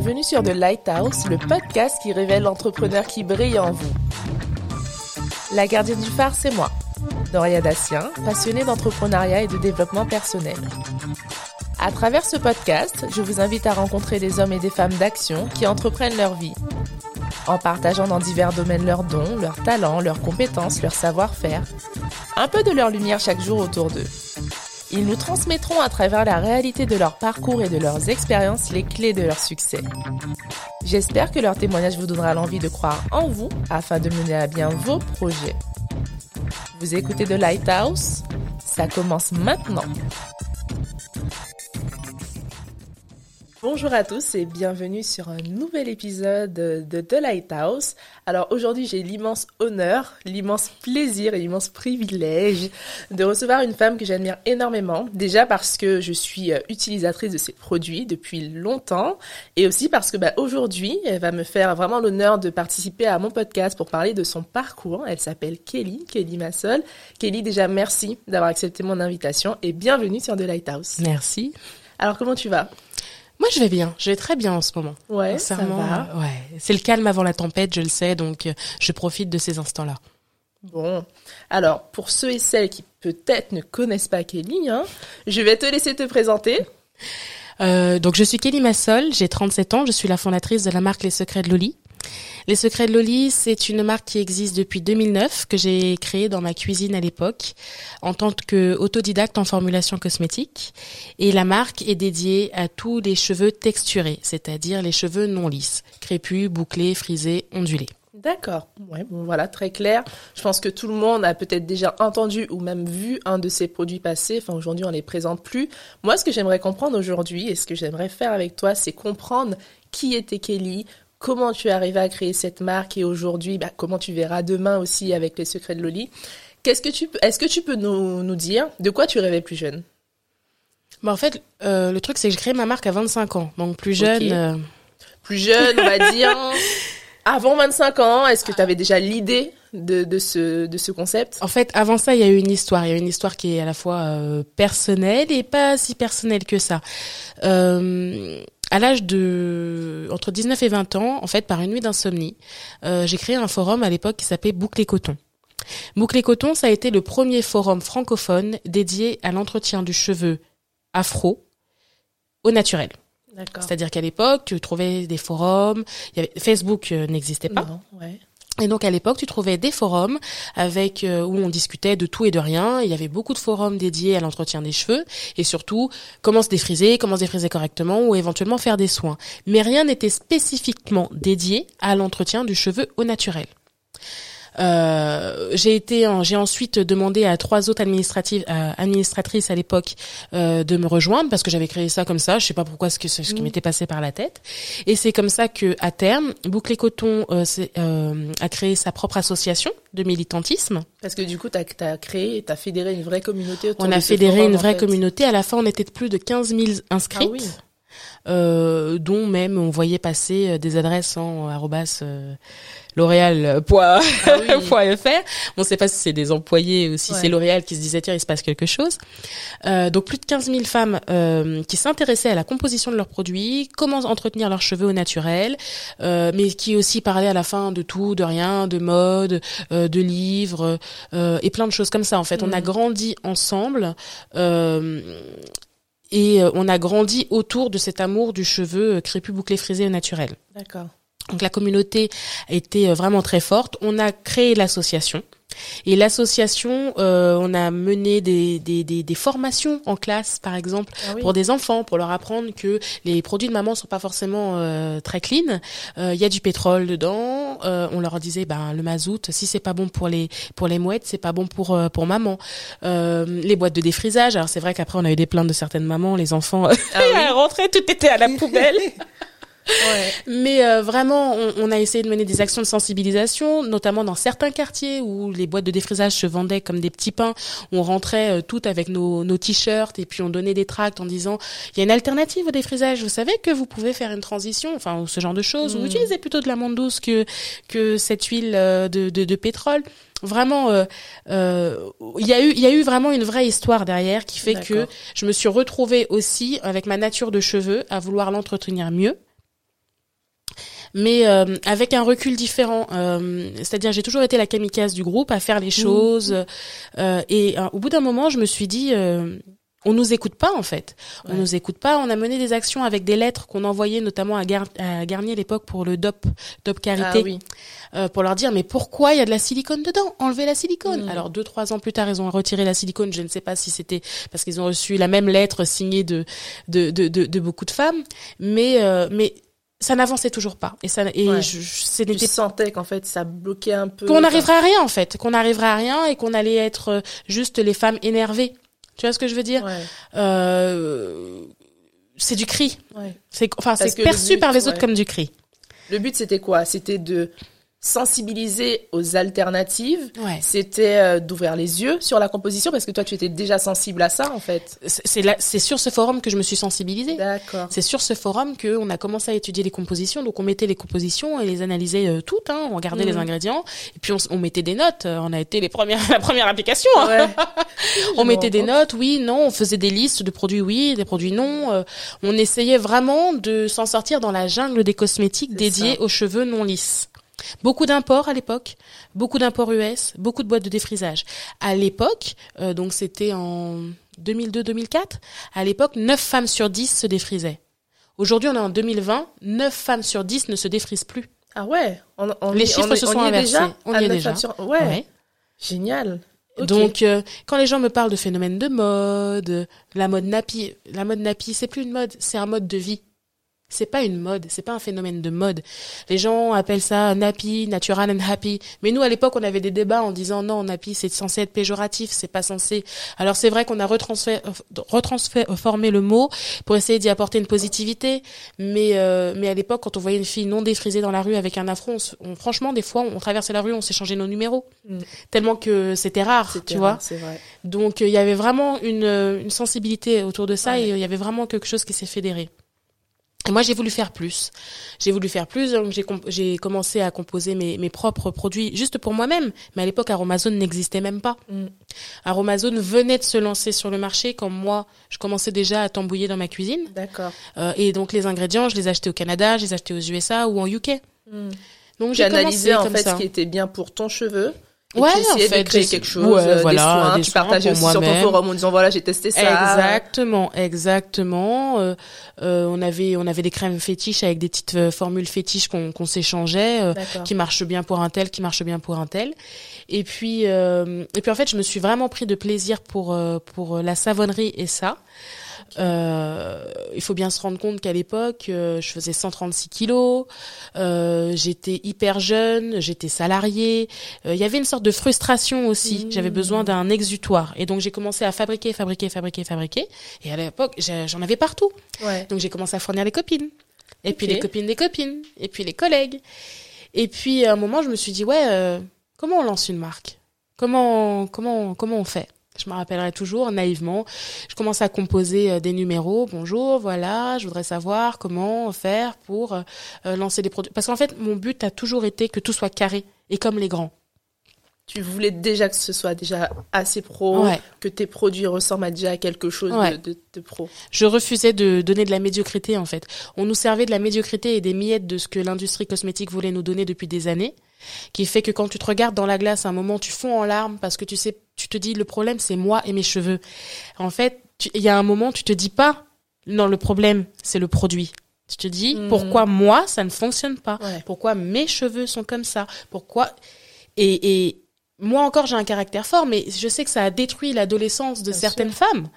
Bienvenue sur The Lighthouse, le podcast qui révèle l'entrepreneur qui brille en vous. La gardienne du phare, c'est moi, Doria Dassien, passionnée d'entrepreneuriat et de développement personnel. À travers ce podcast, je vous invite à rencontrer des hommes et des femmes d'action qui entreprennent leur vie. En partageant dans divers domaines leurs dons, leurs talents, leurs compétences, leur savoir-faire. Un peu de leur lumière chaque jour autour d'eux. Ils nous transmettront à travers la réalité de leur parcours et de leurs expériences les clés de leur succès. J'espère que leur témoignage vous donnera l'envie de croire en vous afin de mener à bien vos projets. Vous écoutez The Lighthouse? Ça commence maintenant. Bonjour à tous et bienvenue sur un nouvel épisode de The Lighthouse. Alors aujourd'hui j'ai l'immense honneur, l'immense plaisir et l'immense privilège de recevoir une femme que j'admire énormément. Déjà parce que je suis euh, utilisatrice de ses produits depuis longtemps et aussi parce que bah, aujourd'hui elle va me faire vraiment l'honneur de participer à mon podcast pour parler de son parcours. Elle s'appelle Kelly, Kelly Massol. Kelly déjà merci d'avoir accepté mon invitation et bienvenue sur The Lighthouse. Merci. Alors comment tu vas? Moi, je vais bien. Je vais très bien en ce moment. Ouais, ça va. Ouais, c'est le calme avant la tempête, je le sais, donc euh, je profite de ces instants-là. Bon, alors pour ceux et celles qui peut-être ne connaissent pas Kelly, hein, je vais te laisser te présenter. Euh, donc je suis Kelly Massol, j'ai 37 ans, je suis la fondatrice de la marque Les Secrets de Loli. Les Secrets de Loli, c'est une marque qui existe depuis 2009, que j'ai créée dans ma cuisine à l'époque, en tant qu'autodidacte en formulation cosmétique. Et la marque est dédiée à tous les cheveux texturés, c'est-à-dire les cheveux non lisses, crépus, bouclés, frisés, ondulés. D'accord. Ouais, bon voilà, très clair. Je pense que tout le monde a peut-être déjà entendu ou même vu un de ces produits passer. Enfin, aujourd'hui, on les présente plus. Moi, ce que j'aimerais comprendre aujourd'hui et ce que j'aimerais faire avec toi, c'est comprendre qui était Kelly, comment tu es arrivé à créer cette marque et aujourd'hui, bah, comment tu verras demain aussi avec les secrets de Loli. Qu'est-ce que tu, est-ce que tu peux nous, nous dire de quoi tu rêvais plus jeune? Bah en fait, euh, le truc c'est que j'ai créé ma marque à 25 ans, donc plus jeune. Euh, plus jeune, on va dire. Avant 25 ans, est-ce que tu avais déjà l'idée de, de, ce, de ce concept? En fait, avant ça, il y a eu une histoire. Il y a une histoire qui est à la fois euh, personnelle et pas si personnelle que ça. Euh, à l'âge de entre 19 et 20 ans, en fait, par une nuit d'insomnie, euh, j'ai créé un forum à l'époque qui s'appelait Boucle Coton. Boucle Coton, ça a été le premier forum francophone dédié à l'entretien du cheveu afro au naturel. C'est-à-dire qu'à l'époque, tu trouvais des forums, il y avait, Facebook euh, n'existait pas. Non, ouais. Et donc à l'époque, tu trouvais des forums avec euh, où on discutait de tout et de rien. Il y avait beaucoup de forums dédiés à l'entretien des cheveux et surtout comment se défriser, comment se défriser correctement ou éventuellement faire des soins. Mais rien n'était spécifiquement dédié à l'entretien du cheveu au naturel. Euh, j'ai été, j'ai ensuite demandé à trois autres administratives, euh, administratrices à l'époque euh, de me rejoindre parce que j'avais créé ça comme ça. Je sais pas pourquoi ce que ce qui mm. m'était passé par la tête. Et c'est comme ça que à terme, Bouclé Coton a créé sa propre association de militantisme. Parce que du coup, tu as, créé, tu as fédéré une vraie communauté autour On a fédéré une vraie communauté. À la fin, on était de plus de 15 000 inscrits. Ah oui. Euh, dont même on voyait passer des adresses en arrobas L'Oréal.fr. Ah on ne sait pas si c'est des employés ou si c'est L'Oréal qui se disait tiens il se passe quelque chose. Euh, donc plus de 15 000 femmes euh, qui s'intéressaient à la composition de leurs produits, comment entretenir leurs cheveux au naturel, euh, mais qui aussi parlaient à la fin de tout, de rien, de mode, euh, de livres euh, et plein de choses comme ça. En fait, on a mm. grandi ensemble. Et on a grandi autour de cet amour du cheveu crépus bouclé frisé au naturel. D'accord. Donc la communauté était euh, vraiment très forte. On a créé l'association. Et l'association, euh, on a mené des, des, des, des, formations en classe, par exemple, ah pour des enfants, pour leur apprendre que les produits de maman sont pas forcément euh, très clean. Il y a du pétrole dedans. on leur disait, ben le mazout, si c'est pas bon pour les pour les mouettes, c'est pas bon pour pour maman. les boîtes de défrisage. Alors c'est vrai qu'après on a eu des plaintes de certaines mamans, les enfants ah rentraient, tout était à la poubelle. Mais euh, vraiment, on, a essayé de mener des actions de sensibilisation, notamment dans certains quartiers où les boîtes de défrisage se vendaient comme des petits pains. On rentrait euh, toutes avec nos, nos t-shirts et puis on donnait des tracts en disant il y a une alternative au défrisage. Vous savez que vous pouvez faire une transition, enfin ce genre de choses. Vous mm. utilisez plutôt de la menthe douce que que cette huile euh, de, de, de pétrole vraiment euh, il y a eu il y a eu vraiment une vraie histoire derrière qui fait que je me suis retrouvée aussi avec ma nature de cheveux à vouloir l'entretenir mieux mais euh, avec un recul différent. Euh, c'est-à-dire, j'ai toujours été la kamikaze du groupe à faire les mmh. choses. Euh, et au bout d'un moment, je me suis dit, on nous écoute pas en fait. On nous écoute pas. On a mené des actions avec des lettres qu'on envoyait notamment à, Garnier à l'époque pour le DOP, DOP Carité, ah, oui. pour leur dire mais pourquoi il y a de la silicone dedans? Enlevez la silicone. Mmh. Alors deux trois ans plus tard, ils ont retiré la silicone. Je ne sais pas si c'était parce qu'ils ont reçu la même lettre signée de de, de, de, beaucoup de femmes, mais mais ça n'avançait toujours pas. Et ça et je, je tu sentais qu'en fait ça bloquait un peu qu'on n'arriverait à rien en fait. Qu'on n'arriverait à rien et qu'on allait être euh, juste les femmes énervées. Tu vois ce que je veux dire euh, c'est du cri. C'est enfin c'est perçu par les autres comme du cri. Le but c'était quoi? C'était de sensibiliser aux alternatives. C'était euh, d'ouvrir les yeux sur la composition parce que toi tu étais déjà sensible à ça en fait. C'est sur ce forum que je me suis sensibilisée. D'accord. C'est sur ce forum que on a commencé à étudier les compositions. Donc on mettait les compositions et les analysait euh, toutes. Hein. On regardait les mhm. ingrédients et puis on, on, mettait des notes. Euh, on a été les premières, la première application. Hein. on mettait des notes, oui, non. On faisait des listes de produits, oui, des produits non. on essayait vraiment de s'en sortir dans la jungle des cosmétiques dédiés aux cheveux non lisses. Beaucoup d'imports à l'époque, beaucoup d'imports US, beaucoup de boîtes de défrisage. À l'époque, euh, donc c'était en 2002-2004, à l'époque, 9 femmes sur 10 se défrisaient. Aujourd'hui, on est en 2020, 9 femmes sur 10 ne se défrisent plus. Ah ouais on, Les chiffres se sont inversés. on y est déjà. Ouais. Génial. Donc, euh, quand les gens me parlent de phénomènes de mode, la mode nappy, la mode nappy, c'est plus une mode, c'est un mode de vie. C'est pas une mode, c'est pas un phénomène de mode. Les gens appellent ça nappy, natural and happy. Mais nous, à l'époque, on avait des débats en disant non, nappy, c'est censé être péjoratif, c'est pas censé. Alors c'est vrai qu'on a retransformé le mot pour essayer d'y apporter une positivité. Mais euh, mais à l'époque, quand on voyait une fille non défrisée dans la rue avec un affront, on, franchement, des fois, on traversait la rue, on s'est changé nos numéros, mm. tellement que c'était rare, tu vois. Vrai. Donc il y avait vraiment une, une sensibilité autour de ça et il y avait vraiment quelque chose qui s'est fédéré. Et moi, j'ai voulu faire plus. J'ai voulu faire plus, donc j'ai commencé à composer mes, mes, propres produits juste pour moi-même. Mais à l'époque, Aromazone n'existait même pas. Mm. Aromazone venait de se lancer sur le marché quand moi, je commençais déjà à tambouiller dans ma cuisine. D'accord. Euh, et donc, les ingrédients, je les achetais au Canada, je les achetais aux USA ou en UK. Mm. Donc, j'ai analysé en fait ce qui était bien pour ton cheveu ouais, tu essayais en fait, de créer quelque chose, ouais, euh, voilà, des soins, tu partageais aussi sur ton forum en disant voilà j'ai testé ça. Exactement, exactement. Euh, euh, on avait on avait des crèmes fétiches avec des petites euh, formules fétiches qu'on qu'on s'échangeait, euh, qui marchent bien pour un tel, qui marchent bien pour un tel. Et puis et puis en fait je me suis vraiment pris de plaisir pour pour la savonnerie et ça. Euh, il faut bien se rendre compte qu'à l'époque, euh, je faisais 136 kilos, euh, j'étais hyper jeune, j'étais salariée. Il y avait une sorte de frustration aussi. Mmh. J'avais besoin d'un exutoire, et donc j'ai commencé à fabriquer, fabriquer, fabriquer, fabriquer. Et à l'époque, j'en avais partout. Ouais. Donc j'ai commencé à fournir les copines, et puis les copines des copines, et puis les collègues. Et puis à un moment, je me suis dit ouais, comment on lance une marque? Comment comment comment on fait? Je me rappellerai toujours naïvement. Je commence à composer euh, des numéros. Bonjour, voilà, je voudrais savoir comment faire pour euh, lancer des produits. Parce qu'en fait, mon but a toujours été que tout soit carré et comme les grands. Tu voulais déjà que ce soit déjà assez pro, que tes produits ressemblent à déjà quelque chose de, de, pro. Je refusais de donner de la médiocrité en fait. On nous servait de la médiocrité et des miettes de ce que l'industrie cosmétique voulait nous donner depuis des années qui fait que quand tu te regardes dans la glace, à un moment, tu fonds en larmes parce que tu sais, tu te dis, le problème, c'est moi et mes cheveux. En fait, il y a un moment, tu te dis pas, non, le problème, c'est le produit. Tu te dis, hmm. pourquoi moi, ça ne fonctionne pas? Pourquoi mes cheveux sont comme ça? Pourquoi? Et, et moi encore, j'ai un caractère fort, mais je sais que ça a détruit l'adolescence de certaines femmes.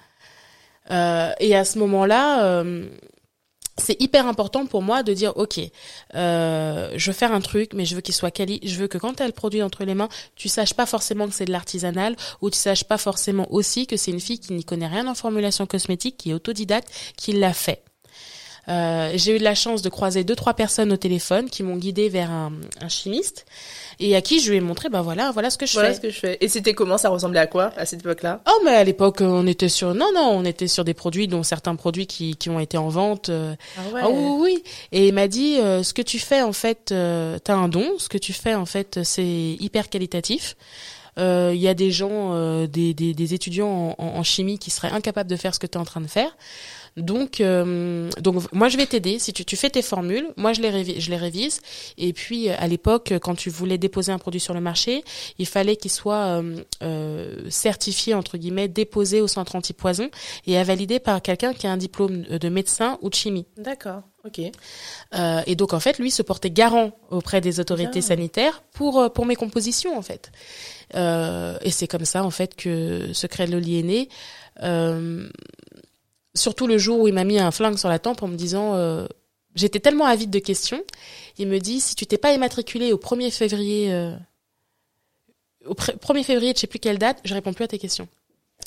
Euh, et à ce moment-là, euh, c'est hyper important pour moi de dire ok euh, je veux faire un truc mais je veux qu'il soit quali je veux que quand tu as le produit entre les mains tu saches pas forcément que c'est de l'artisanal ou tu saches pas forcément aussi que c'est une fille qui n'y connaît rien en formulation cosmétique qui est autodidacte qui l'a fait euh, j'ai eu de la chance de croiser deux trois personnes au téléphone qui m'ont guidé vers un, un, chimiste et à qui je lui ai montré bah voilà voilà ce que je voilà fais. ce que je fais. Et c'était comment? Ça ressemblait à quoi à cette époque-là? Oh mais à l'époque on était sur non non on était sur des produits dont certains produits qui qui ont été en vente. Euh, ah ouais. Oh, oui, et il m'a dit euh, ce que tu fais en fait euh, t'as un don ce que tu fais en fait c'est hyper qualitatif. Il euh, y a des gens, des, des, des étudiants en, en, chimie qui seraient incapables de faire ce que tu es en train de faire. Donc, euh, donc moi je vais t'aider. Si tu, tu fais tes formules, moi je les je les révise. Et puis à l'époque, quand tu voulais déposer un produit sur le marché, il fallait qu'il soit euh, euh, certifié entre guillemets, déposé au centre antipoison et à valider par quelqu'un qui a un diplôme de médecin ou de chimie. D'accord. Ok. Euh, et donc en fait, lui se portait garant auprès des autorités Ah. sanitaires pour pour mes compositions en fait. Euh, et c'est comme ça en fait que Secret de Loli est né. Euh, surtout le jour où il m'a mis un flingue sur la tempe en me disant, euh, j'étais tellement avide de questions. Il me dit si tu t'es pas immatriculé au 1er février, euh, au pr- 1er février, de je sais plus quelle date, je réponds plus à tes questions.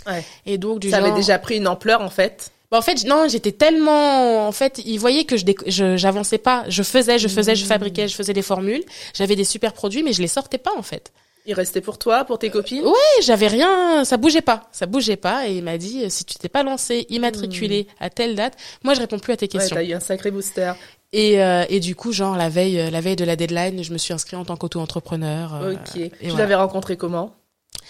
Ouais. Et donc du Ça genre. avait déjà pris une ampleur en fait. Bah, en fait, non, j'étais tellement, en fait, ils voyaient que je, déc- j'avançais pas. Je faisais, je faisais, je fabriquais, je faisais des formules. J'avais des super produits, mais je les sortais pas en fait. Il restait pour toi, pour tes copines? Ouais, j'avais rien, ça bougeait pas, ça bougeait pas. Et il m'a dit, euh, si tu t'es pas lancé, immatriculé à telle date, moi je réponds plus à tes Ouais, questions. t'as eu un sacré booster. et, euh, et du coup, genre la veille, euh, la veille de la deadline, je me suis inscrite en tant qu'auto-entrepreneur. euh, ok. et Tu voilà. l'avais rencontré comment?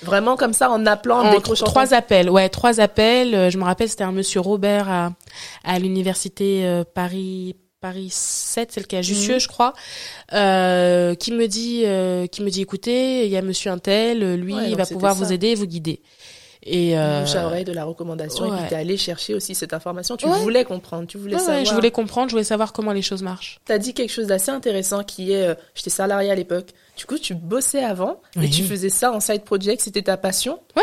Vraiment comme ça, en appelant, en En décrochant. trois appels, ouais, trois appels. Euh, Je me rappelle, c'était un monsieur Robert à, à l'université euh, Paris Paris 7, c'est le cas Jussieu, Mhm. je crois, euh, qui me dit, euh, qui me dit, écoutez, il y a monsieur Untel, euh, lui, Ouais, il va pouvoir ça. vous aider, et vous guider. Et euh, bouche à oreille de la recommandation et ouais. puis t'es allé chercher aussi cette information. Tu Ouais. voulais comprendre, tu voulais ouais, savoir. je voulais comprendre, je voulais savoir comment les choses marchent. T'as dit quelque chose d'assez intéressant qui est, euh, j'étais salarié à l'époque. Du coup, tu bossais avant Oui. et tu faisais ça en side project. C'était ta passion? Ouais.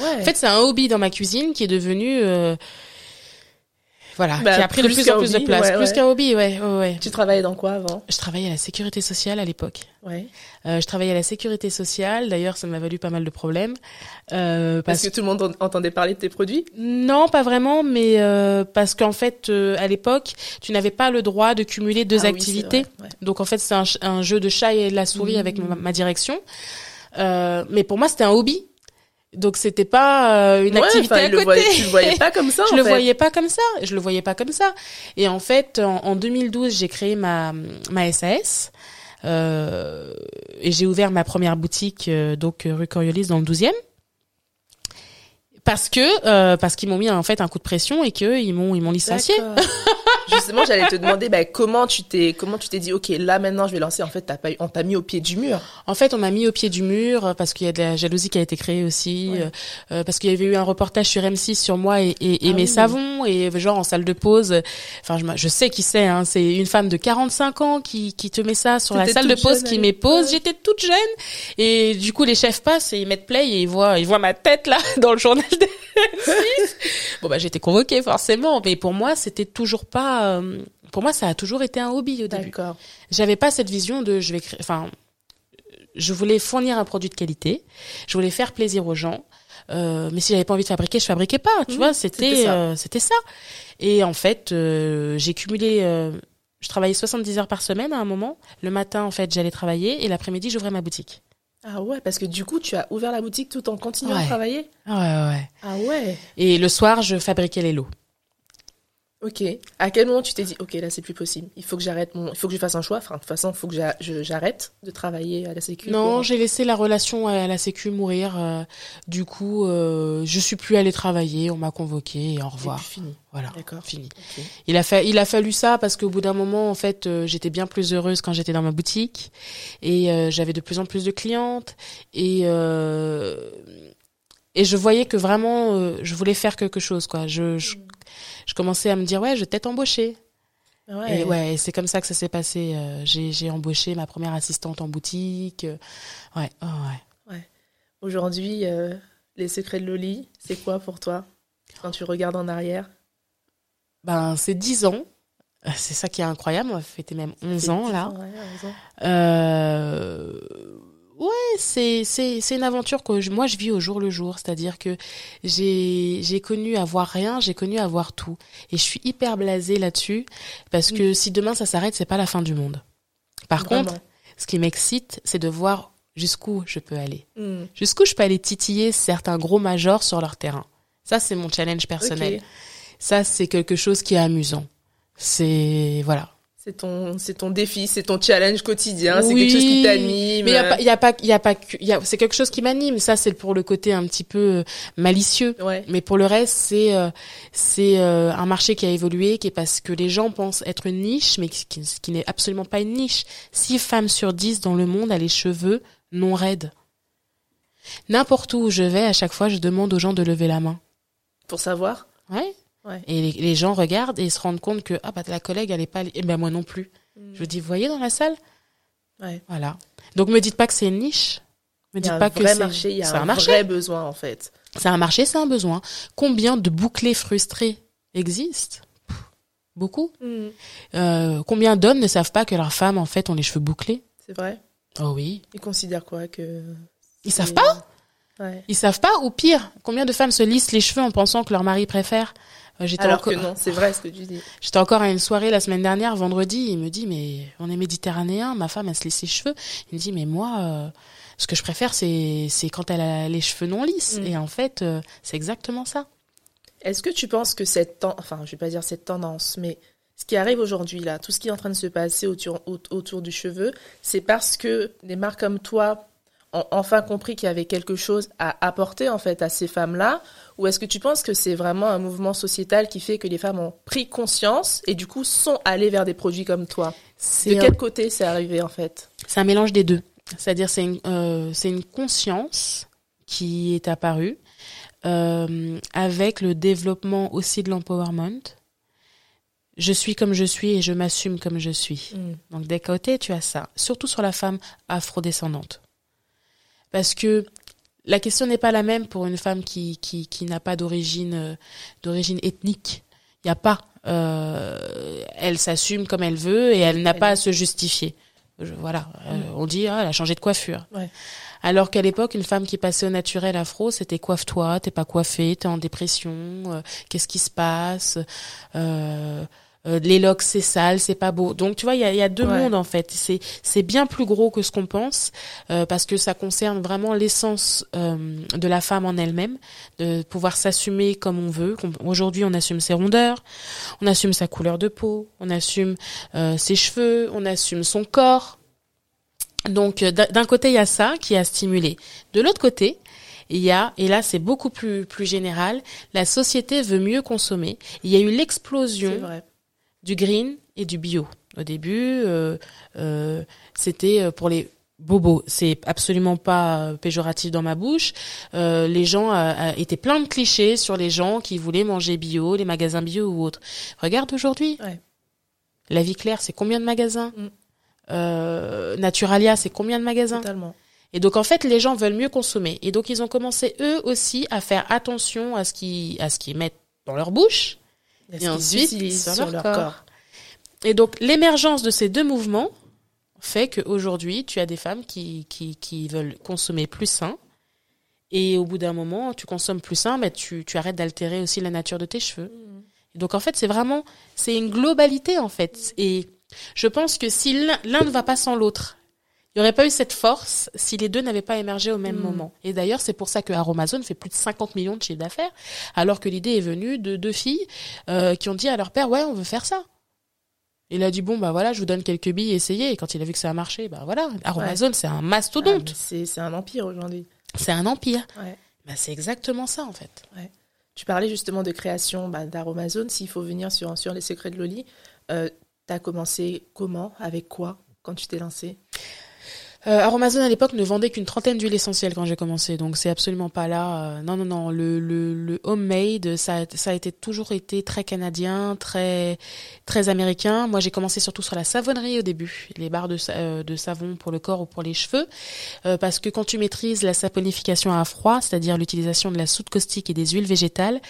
Ouais. En fait, c'est un hobby dans ma cuisine qui est devenu, euh, voilà, Bah, qui a pris de plus plus en plus de hobby, place, ouais, plus ouais. qu'un hobby, ouais, ouais, tu travaillais dans quoi avant? Je travaillais à la sécurité sociale à l'époque. Ouais. Euh, je travaillais à la sécurité sociale. D'ailleurs, ça m'a valu pas mal de problèmes. Euh, Parce parce que tout le monde en- entendait parler de tes produits? non, pas vraiment, mais euh, parce qu'en fait, euh, à l'époque, tu n'avais pas le droit de cumuler deux Ah oui, activités. vrai, ouais. Donc en fait, c'est un, jeu de chat et de la souris avec ma, ma direction. Euh, mais pour moi, c'était un hobby. Donc c'était pas euh, une Ouais, activité à le côté. tu le voyais pas comme ça. je en le fait. voyais pas comme ça. Je le voyais pas comme ça. Et en fait, en, en 2012, j'ai créé ma ma SAS. Euh, et j'ai ouvert ma première boutique euh, donc rue Coriolis dans le 12e parce que euh, parce qu'ils m'ont mis en fait un coup de pression et que ils m'ont ils m'ont licencié. Justement, j'allais te demander bah, comment tu t'es comment tu t'es dit ok là maintenant je vais lancer. En fait, t'as pas on t'a mis au pied du mur. En fait, on m'a mis au pied du mur euh, parce qu'il y a de la jalousie qui a été créée aussi, Ouais. euh, euh, parce qu'il y avait eu un reportage sur M6 sur moi et, et, et Ah mes oui. savons et genre en salle de pause. euh, Enfin, je, je sais qui c'est. Hein, c'est une femme de 45 ans qui, qui te met ça sur la salle de pause, qui pause. J'étais toute jeune et du coup les chefs passent et ils mettent play et ils voient ils voient ma tête là dans le journal de M6. bon bah j'étais convoquée forcément, mais pour moi c'était toujours pas. euh, pour moi, ça a toujours été un hobby au début. D'accord. J'avais pas cette vision de je vais créer, enfin, je voulais fournir un produit de qualité, je voulais faire plaisir aux gens, euh, mais si j'avais pas envie de fabriquer, je fabriquais pas, tu Mhm, vois, c'était c'était ça. euh, ça. Et en fait, euh, j'ai cumulé, euh, je travaillais 70 heures par semaine à un moment. Le matin, en fait, j'allais travailler et l'après-midi, j'ouvrais ma boutique. Ah ouais, parce que du coup tu as ouvert la boutique tout en continuant à travailler? Ouais, ouais. Ah ouais. Et le soir, je fabriquais les lots. Ok. À quel moment tu t'es dit, ok, là c'est plus possible. Il faut que j'arrête mon, il faut que je fasse un choix. Enfin, de toute façon, il faut que j'arrête de travailler à la Sécu. Non, pour- j'ai laissé la relation à la Sécu mourir. euh, du coup, euh, je suis plus allée travailler. On m'a convoqué et au revoir. puis fini. Voilà, D'accord. fini. Il a, fa il a fallu ça parce qu'au bout d'un moment, en fait, euh, j'étais bien plus heureuse quand j'étais dans ma boutique et euh, j'avais de plus en plus de clientes et euh, et je voyais que vraiment, euh, je voulais faire quelque chose, quoi. Je, je, je commençais à me dire ouais, je vais peut-être embaucher. Ouais. Et ouais, et c'est comme ça que ça s'est passé. Euh, j'ai j'ai embauché ma première assistante en boutique. Euh, Ouais, oh, ouais. Aujourd'hui, euh, les secrets de Loli, c'est quoi pour toi quand tu regardes en arrière? Ben, c'est 10 ans. C'est ça qui est incroyable. On va fêter même 11 ans, là. Ouais, 11 ans. Euh... Ouais, c'est c'est c'est une aventure que je- moi je vis au jour le jour, c'est-à-dire que j'ai j'ai connu avoir rien, j'ai connu avoir tout, et je suis hyper blasée là-dessus parce que si demain ça s'arrête, c'est pas la fin du monde. Par Vraiment. contre, ce qui m'excite, c'est de voir jusqu'où je peux aller, Hmm. jusqu'où je peux aller titiller certains gros majors sur leur terrain. Ça c'est mon challenge personnel. Ça c'est quelque chose qui est amusant. C'est voilà. C'est ton, c'est ton défi, c'est ton challenge quotidien, c'est quelque chose qui t'anime. Mais il y a pas, y a pas, y a pas, y a, c'est quelque chose qui m'anime. Ça, c'est pour le côté un petit peu euh, malicieux. Ouais. Mais pour le reste, c'est, euh, c'est euh, un marché qui a évolué, qui est parce que les gens pensent être une niche, mais qui, qui n'est absolument pas une niche. Six femmes sur dix dans le monde a les cheveux non raides. N'importe où je vais, à chaque fois, je demande aux gens de lever la main. Pour savoir. Ouais. Et les, gens regardent et se rendent compte que ah bah la collègue elle est pas et eh ben moi non plus. Mm. Je dis vous voyez dans la salle? Ouais. Voilà. Donc me dites pas que c'est une niche. Me dites pas que c'est marché, il y a un, vrai besoin en fait. C'est un marché, c'est un besoin. Combien de bouclés frustrés existent? Beaucoup. Mm. Euh, combien d'hommes ne savent pas que leurs femmes en fait ont les cheveux bouclés? C'est vrai. Oh oui. Ils considèrent quoi que Ils savent pas ouais. Ils savent pas ou pire, combien de femmes se lissent les cheveux en pensant que leur mari préfère j'étais Alors que non, c'est vrai ce que tu dis. J'étais encore à une soirée la semaine dernière, vendredi, il me dit, mais on est méditerranéen, ma femme, elle se laisse ses cheveux. Il me dit, mais moi, euh, ce que je préfère, c'est, c'est quand elle a les cheveux non lisses. Mm. Et en fait, euh, c'est exactement ça. Est-ce que tu penses que cette tendance, enfin, je vais pas dire cette tendance, mais ce qui arrive aujourd'hui, là, tout ce qui est en train de se passer autour, autour du cheveu, c'est parce que des marques comme toi ont enfin compris qu'il y avait quelque chose à apporter, en fait, à ces femmes-là, ou est-ce que tu penses que c'est vraiment un mouvement sociétal qui fait que les femmes ont pris conscience et du coup sont allées vers des produits comme toi? De quel côté c'est arrivé en fait? C'est un mélange des deux. C'est-à-dire c'est une, euh, c'est une conscience qui est apparue euh, avec le développement aussi de l'empowerment. Je suis comme je suis et je m'assume comme je suis. Mm. Donc d'un côté, tu as ça, surtout sur la femme afrodescendante. Parce que la question n'est pas la même pour une femme qui, qui, qui n'a pas d'origine euh, d'origine ethnique. Il n'y a pas. Euh, elle s'assume comme elle veut et elle n'a pas à se justifier. voilà. Euh, mm. on dit, ah, elle a changé de coiffure. Alors qu'à l'époque, une femme qui passait au naturel afro, c'était coiffe-toi, t'es pas coiffée, t'es en dépression, qu'est-ce qui se passe euh, les locks c'est sale, c'est pas beau. Donc tu vois, il y a, y a, deux mondes en fait. C'est c'est bien plus gros que ce qu'on pense euh, parce que ça concerne vraiment l'essence euh, de la femme en elle-même, de pouvoir s'assumer comme on veut. Aujourd'hui, on assume ses rondeurs, on assume sa couleur de peau, on assume ses cheveux, on assume son corps. Donc d'un côté, il y a ça qui a stimulé. De l'autre côté, il y a, et là c'est beaucoup plus, plus général, la société veut mieux consommer. Il y a eu l'explosion du green et du bio. Au début, euh, euh, c'était euh, pour les bobos. C'est absolument pas péjoratif dans ma bouche. les gens étaient plein de clichés sur les gens qui voulaient manger bio, les magasins bio ou autres. Regarde aujourd'hui. La vie claire, c'est combien de magasins mm. Naturalia, c'est combien de magasins Totalement. Et donc en fait, les gens veulent mieux consommer. Et donc ils ont commencé eux aussi à faire attention à ce qu'ils à ce qu'ils mettent dans leur bouche et ensuite sur, leur, corps. Et donc l'émergence de ces deux mouvements fait qu'aujourd'hui, tu as des femmes qui, qui, qui veulent consommer plus sain. Et au bout d'un moment, tu consommes plus sain, mais tu, tu arrêtes d'altérer aussi la nature de tes cheveux. Mmh. donc en fait, c'est vraiment, c'est une globalité en fait. Et je pense que si l'un ne va pas sans l'autre, il n'y aurait pas eu cette force si les deux n'avaient pas émergé au même hmm. moment. Et d'ailleurs, c'est pour ça que Aromazone fait plus de 50 millions de chiffres d'affaires, alors que l'idée est venue de deux filles euh, qui ont dit à leur père, ouais, on veut faire ça. Il a dit bon bah voilà, je vous donne quelques billes, essayez. Et quand il a vu que ça a marché, bah voilà, Aromazone c'est un mastodonte. Ah, c'est un empire aujourd'hui. C'est un empire. Ouais. Bah c'est exactement ça en fait. Ouais. Tu parlais justement de création bah, d'Aromazone. S'il faut venir sur sur les secrets de Loli, euh, t'as commencé comment, avec quoi, quand tu t'es lancé? Euh, Aromazone à l'époque ne vendait qu'une trentaine d'huiles essentielles quand j'ai commencé, donc c'est absolument pas là. Euh, non, non, non. Le, le, le homemade, ça, ça a été toujours été très canadien, très, très américain. Moi, j'ai commencé surtout sur la savonnerie au début, les barres de, euh, de savon pour le corps ou pour les cheveux, euh, parce que quand tu maîtrises la saponification à froid, c'est-à-dire l'utilisation de la soude caustique et des huiles végétales,